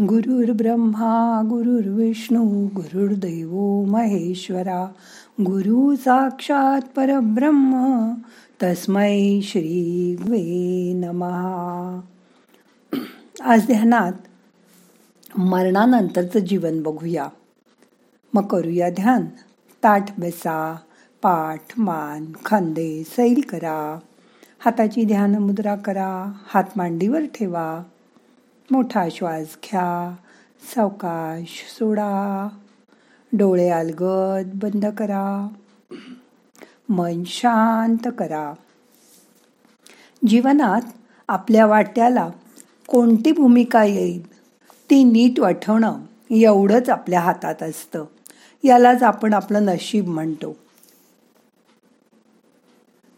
गुरुर्ब्रह्मा गुरुर्विष्णू गुरुर्दैव महेश्वरा गुरु साक्षात परब्रह्म तस्मै श्री वे नमहा आज ध्यानात मरणानंतरचं जीवन बघूया. मग करूया ध्यान. ताठ बसा पाठ मान खांदे सैल करा. हाताची ध्यान मुद्रा करा. हात मांडीवर ठेवा. मोठा श्वास घ्या सावकाश सोडा डोळे अलगद बंद करा मन शांत करा. जीवनात आपल्या वाट्याला कोणती भूमिका येईल ती नीट वाठवणं एवढंच आपल्या हातात असतं. यालाच आपण आपलं नशीब म्हणतो.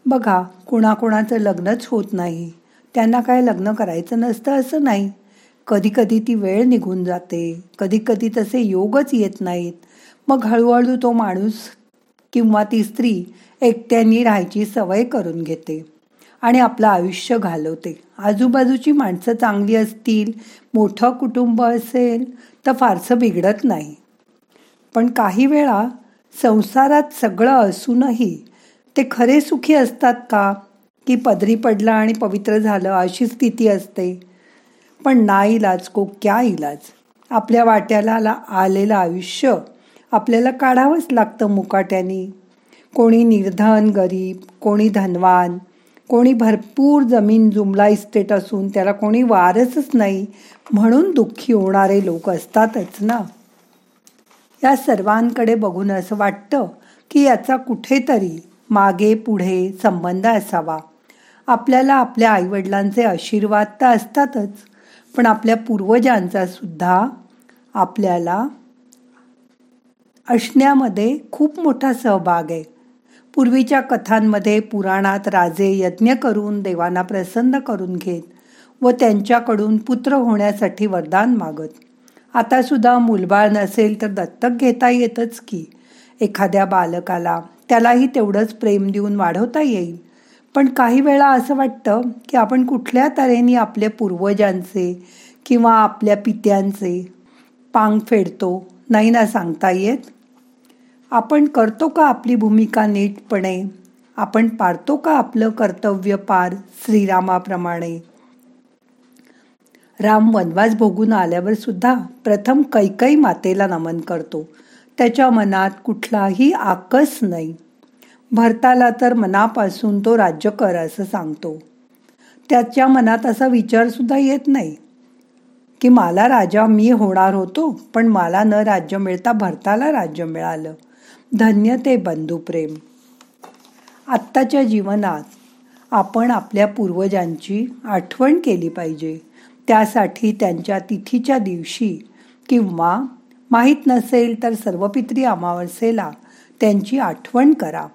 बघा कुणाकुणाचं लग्नच होत नाही. त्यांना काय लग्न करायचं नसतं असं नाही. कधी कधी ती वेळ निघून जाते. कधी कधी तसे योगच येत नाहीत. मग हळूहळू तो माणूस किंवा ती स्त्री एकट्यानी राहायची सवय करून घेते आणि आपलं आयुष्य घालवते. आजूबाजूची माणसं चांगली असतील मोठं कुटुंब असेल तर फारसं बिघडत नाही. पण काही वेळा संसारात सगळं असूनही ते खरे सुखी असतात का? की पदरी पडलं आणि पवित्र झालं अशी स्थिती असते. पण ना इलाज को क्या इलाज? आपल्या वाट्याला आलेलं आयुष्य. आपल्याला काढावंच लागतं मुकाट्यानी. कोणी निर्धन गरीब कोणी धनवान कोणी भरपूर जमीन जुमला इस्टेट असून त्याला कोणी वारसच नाही. म्हणून दुःखी होणारे लोक असतातच ना. या सर्वांकडे बघून असं वाटतं की याचा कुठेतरी मागे पुढे संबंध असावा. आपल्याला आपल्या आईवडिलांचे आशीर्वाद तर असतातच. पण आपल्या पूर्वजांचा सुद्धा आपल्याला असण्यामध्ये खूप मोठा सहभाग आहे. पूर्वीच्या कथांमध्ये पुराणात राजे यज्ञ करून देवांना प्रसन्न करून घेत व त्यांच्याकडून पुत्र होण्यासाठी वरदान मागत. आता सुद्धा नसेल तर दत्तक घेता येतच की एखाद्या बालकाला त्यालाही तेवढंच प्रेम देऊन वाढवता येईल. पण काही वेळा असं वाटतं की आपण कुठल्या तऱ्हेने आपल्या पूर्वजांचे किंवा आपल्या पित्यांचे पांग फेडतो नाही ना सांगता येत? आपण करतो का आपली भूमिका नीटपणे? आपण पारतो का आपलं कर्तव्य पार श्रीरामाप्रमाणे? राम वनवास भोगून आल्यावर सुद्धा प्रथम कैकई मातेला नमन करतो. त्याच्या मनात कुठलाही आकस नाही. भरताला तर मनापासून तो राज्य कर असं सांगतो. त्याच्या मनात असा विचारसुद्धा येत नाही. की मला राजा मी होणार होतो पण मला न राज्य मिळता भरताला राज्य मिळालं. धन्य ते बंधुप्रेम आत्ताच्या जीवनात आपण आपल्या पूर्वजांची आठवण केली पाहिजे. त्यासाठी त्यांच्या तिथीच्या दिवशी किंवा माहीत नसेल तर सर्वपित्री अमावस्येला त्यांची आठवण करा.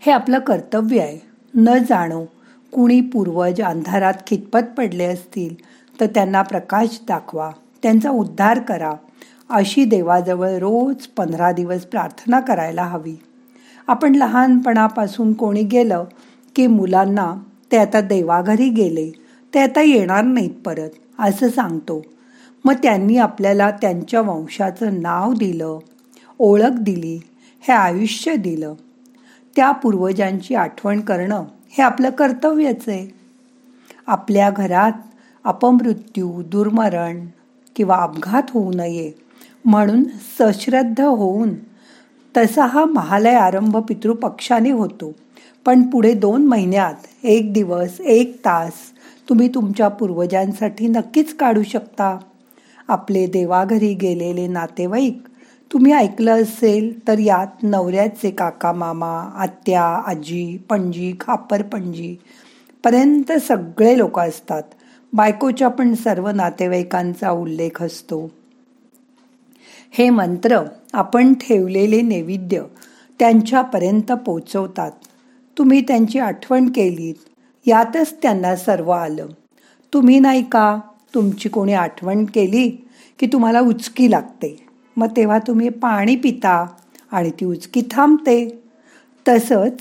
हे आपलं कर्तव्य आहे. न जाणो कुणी पूर्वज अंधारात खितपत पडले असतील तर त्यांना प्रकाश दाखवा त्यांचा उद्धार करा. अशी देवाजवळ रोज पंधरा दिवस प्रार्थना करायला हवी. आपण लहानपणापासून कोणी गेलं की मुलांना ते आता देवाघरी गेले ते आता येणार नाहीत परत असं सांगतो. मग त्यांनी आपल्याला त्यांच्या वंशाचं नाव दिलं ओळख दिली हे आयुष्य दिलं. त्या पूर्वजांची आठवण करणं हे आपलं कर्तव्यच आहे. आपल्या घरात अपमृत्यू दुर्मरण किंवा अपघात होऊ नये म्हणून सश्रद्ध होऊन तसा हा महालय आरंभ पितृपक्षाने होतो. पण पुढे दोन महिन्यात एक दिवस एक तास तुम्ही तुमच्या पूर्वजांसाठी नक्कीच काढू शकता. आपले देवाघरी गेलेले नातेवाईक तुम्ही ऐकलं असेल तर यात नवऱ्याचे काका मामा आत्या आजी पणजी खापर पणजी पर्यंत सगळे लोक असतात. बायकोच्या पण सर्व नातेवाईकांचा उल्लेख असतो. हे मंत्र आपण ठेवलेले नैवेद्य त्यांच्यापर्यंत पोचवतात. तुम्ही त्यांची आठवण केलीत यातच त्यांना सर्व आलं. तुम्ही नाही का? तुमची कोणी आठवण केली की तुम्हाला उचकी लागते? मग तेव्हा तुम्ही पाणी पिता आणि ती उचकी थांबते. तसंच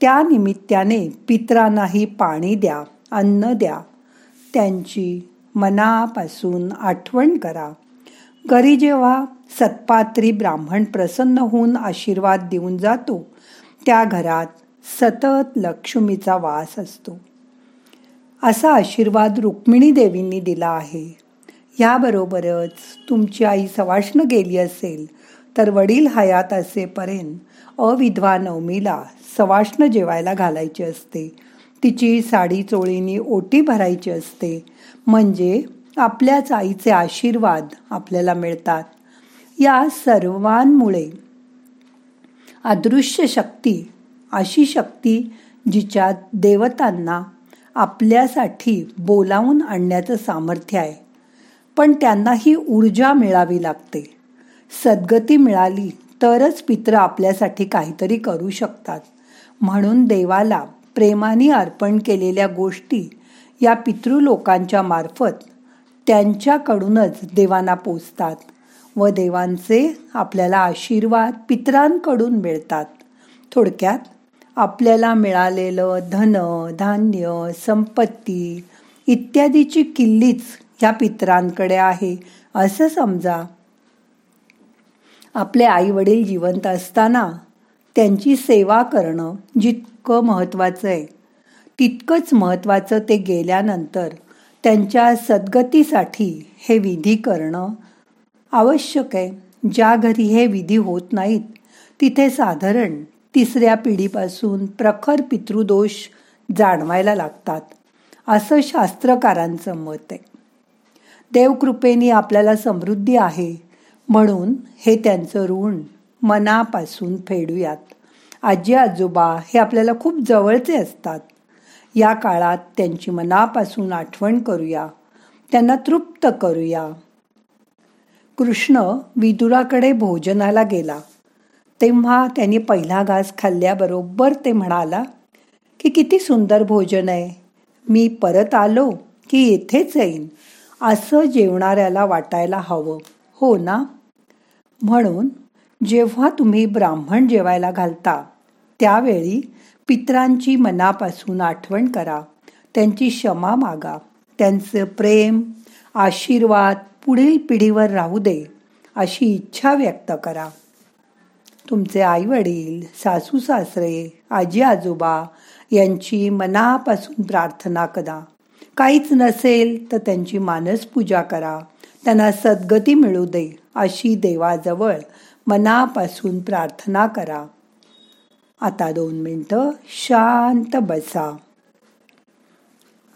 त्या निमित्ताने पित्रांनाही पाणी द्या अन्न द्या. त्यांची मनापासून आठवण करा. घरी जेव्हा सत्पात्री ब्राह्मण प्रसन्न होऊन आशीर्वाद देऊन जातो त्या घरात सतत लक्ष्मीचा वास असतो. असा आशीर्वाद रुक्मिणी देवींनी दिला आहे. याबरोबरच तुमची आई सवाष्ण गेली असेल तर वडील हयात असेपर्यंत अविधवा नवमीला सवाष्ण जेवायला घालायची असते. तिची साडी चोळीनी ओटी भरायची असते. म्हणजे आपल्याच आईचे आशीर्वाद आपल्याला मिळतात. या सर्वांमुळे अदृश्य शक्ती अशी शक्ती जिच्यात देवतांना आपल्यासाठी बोलावून आणण्याचं सामर्थ्य आहे. पण त्यांना ही ऊर्जा मिळावी लागते. सद्गती मिळाली तरच पित्र आपल्यासाठी काहीतरी करू शकतात. म्हणून देवाला प्रेमाने अर्पण केलेल्या गोष्टी या पितृलोकांच्या मार्फत त्यांच्याकडूनच देवांना पोचतात व देवांचे आपल्याला आशीर्वाद पित्रांकडून मिळतात. थोडक्यात आपल्याला मिळालेलं धन धान्य संपत्ती इत्यादीची किल्लीच ह्या पित्रांकडे आहे. असं समजा. आपले आई वडील जिवंत असताना त्यांची सेवा करणं जितकं महत्त्वाचं आहे. तितकंच महत्त्वाचं ते गेल्यानंतर त्यांच्या सद्गतीसाठी हे विधी करणं आवश्यक आहे. ज्या घरी हे विधी होत नाहीत तिथे साधारण तिसऱ्या पिढीपासून प्रखर पितृदोष जाणवायला लागतात. असं शास्त्रकारांचं मत आहे. देवकृपेने आपल्याला समृद्धी आहे. म्हणून हे त्यांचं ऋण मनापासून फेडूयात. आजी आजोबा हे आपल्याला खूप जवळचे असतात. या काळात त्यांची मनापासून आठवण करूया. त्यांना तृप्त करूया. कृष्ण विदुराकडे भोजनाला गेला. तेव्हा त्यांनी पहिला घास खाल्ल्याबरोबर ते म्हणाला की किती सुंदर भोजन आहे. मी परत आलो की येथेच येईन. असं जेवणाऱ्याला वाटायला हवं. हो ना? म्हणून जेव्हा तुम्ही ब्राह्मण जेवायला घालता त्यावेळी पित्रांची मनापासून आठवण करा. त्यांची क्षमा मागा. त्यांचं प्रेम आशीर्वाद पुढील पिढीवर राहू दे अशी इच्छा व्यक्त करा. तुमचे आई वडील सासू सासरे आजी आजोबा यांची मनापासून प्रार्थना करा. काहीच नसेल तर त्यांची मानस पूजा करा. त्यांना सद्गती मिळू दे अशी देवाजवळ मनापासून प्रार्थना करा. आता दोन मिनटं शांत बसा.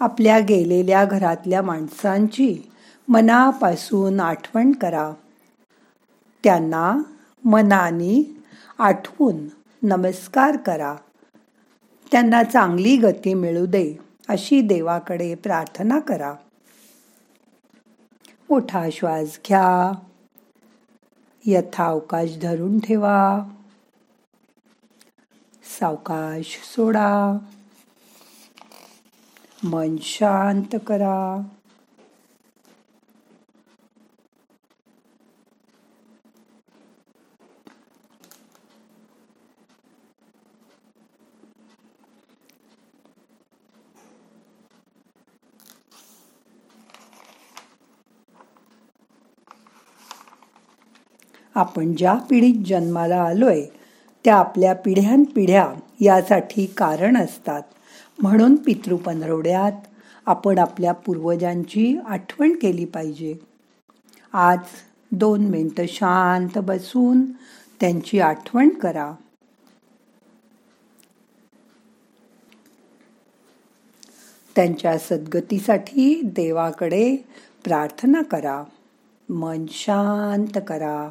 आपल्या गेलेल्या घरातल्या माणसांची मनापासून आठवण करा. त्यांना मनाने आठवून नमस्कार करा. त्यांना चांगली गती मिळू दे. अशी देवाकडे प्रार्थना करा. मोठा श्वास घ्या. यथावकाश धरून ठेवा. सावकाश सोडा. मन शांत करा. आपण ज्या पिढीत जन्माला आलोय त्या आपल्या पिढ्यानपिढ्या यासाठी कारण असतात. म्हणून पितृपनरवड्यात आपण आपल्या पूर्वजांची आठवण केली पाहिजे. आज दोन मिनटं शांत बसून त्यांची आठवण करा. त्यांच्या सद्गतीसाठी देवाकडे प्रार्थना करा. मन शांत करा.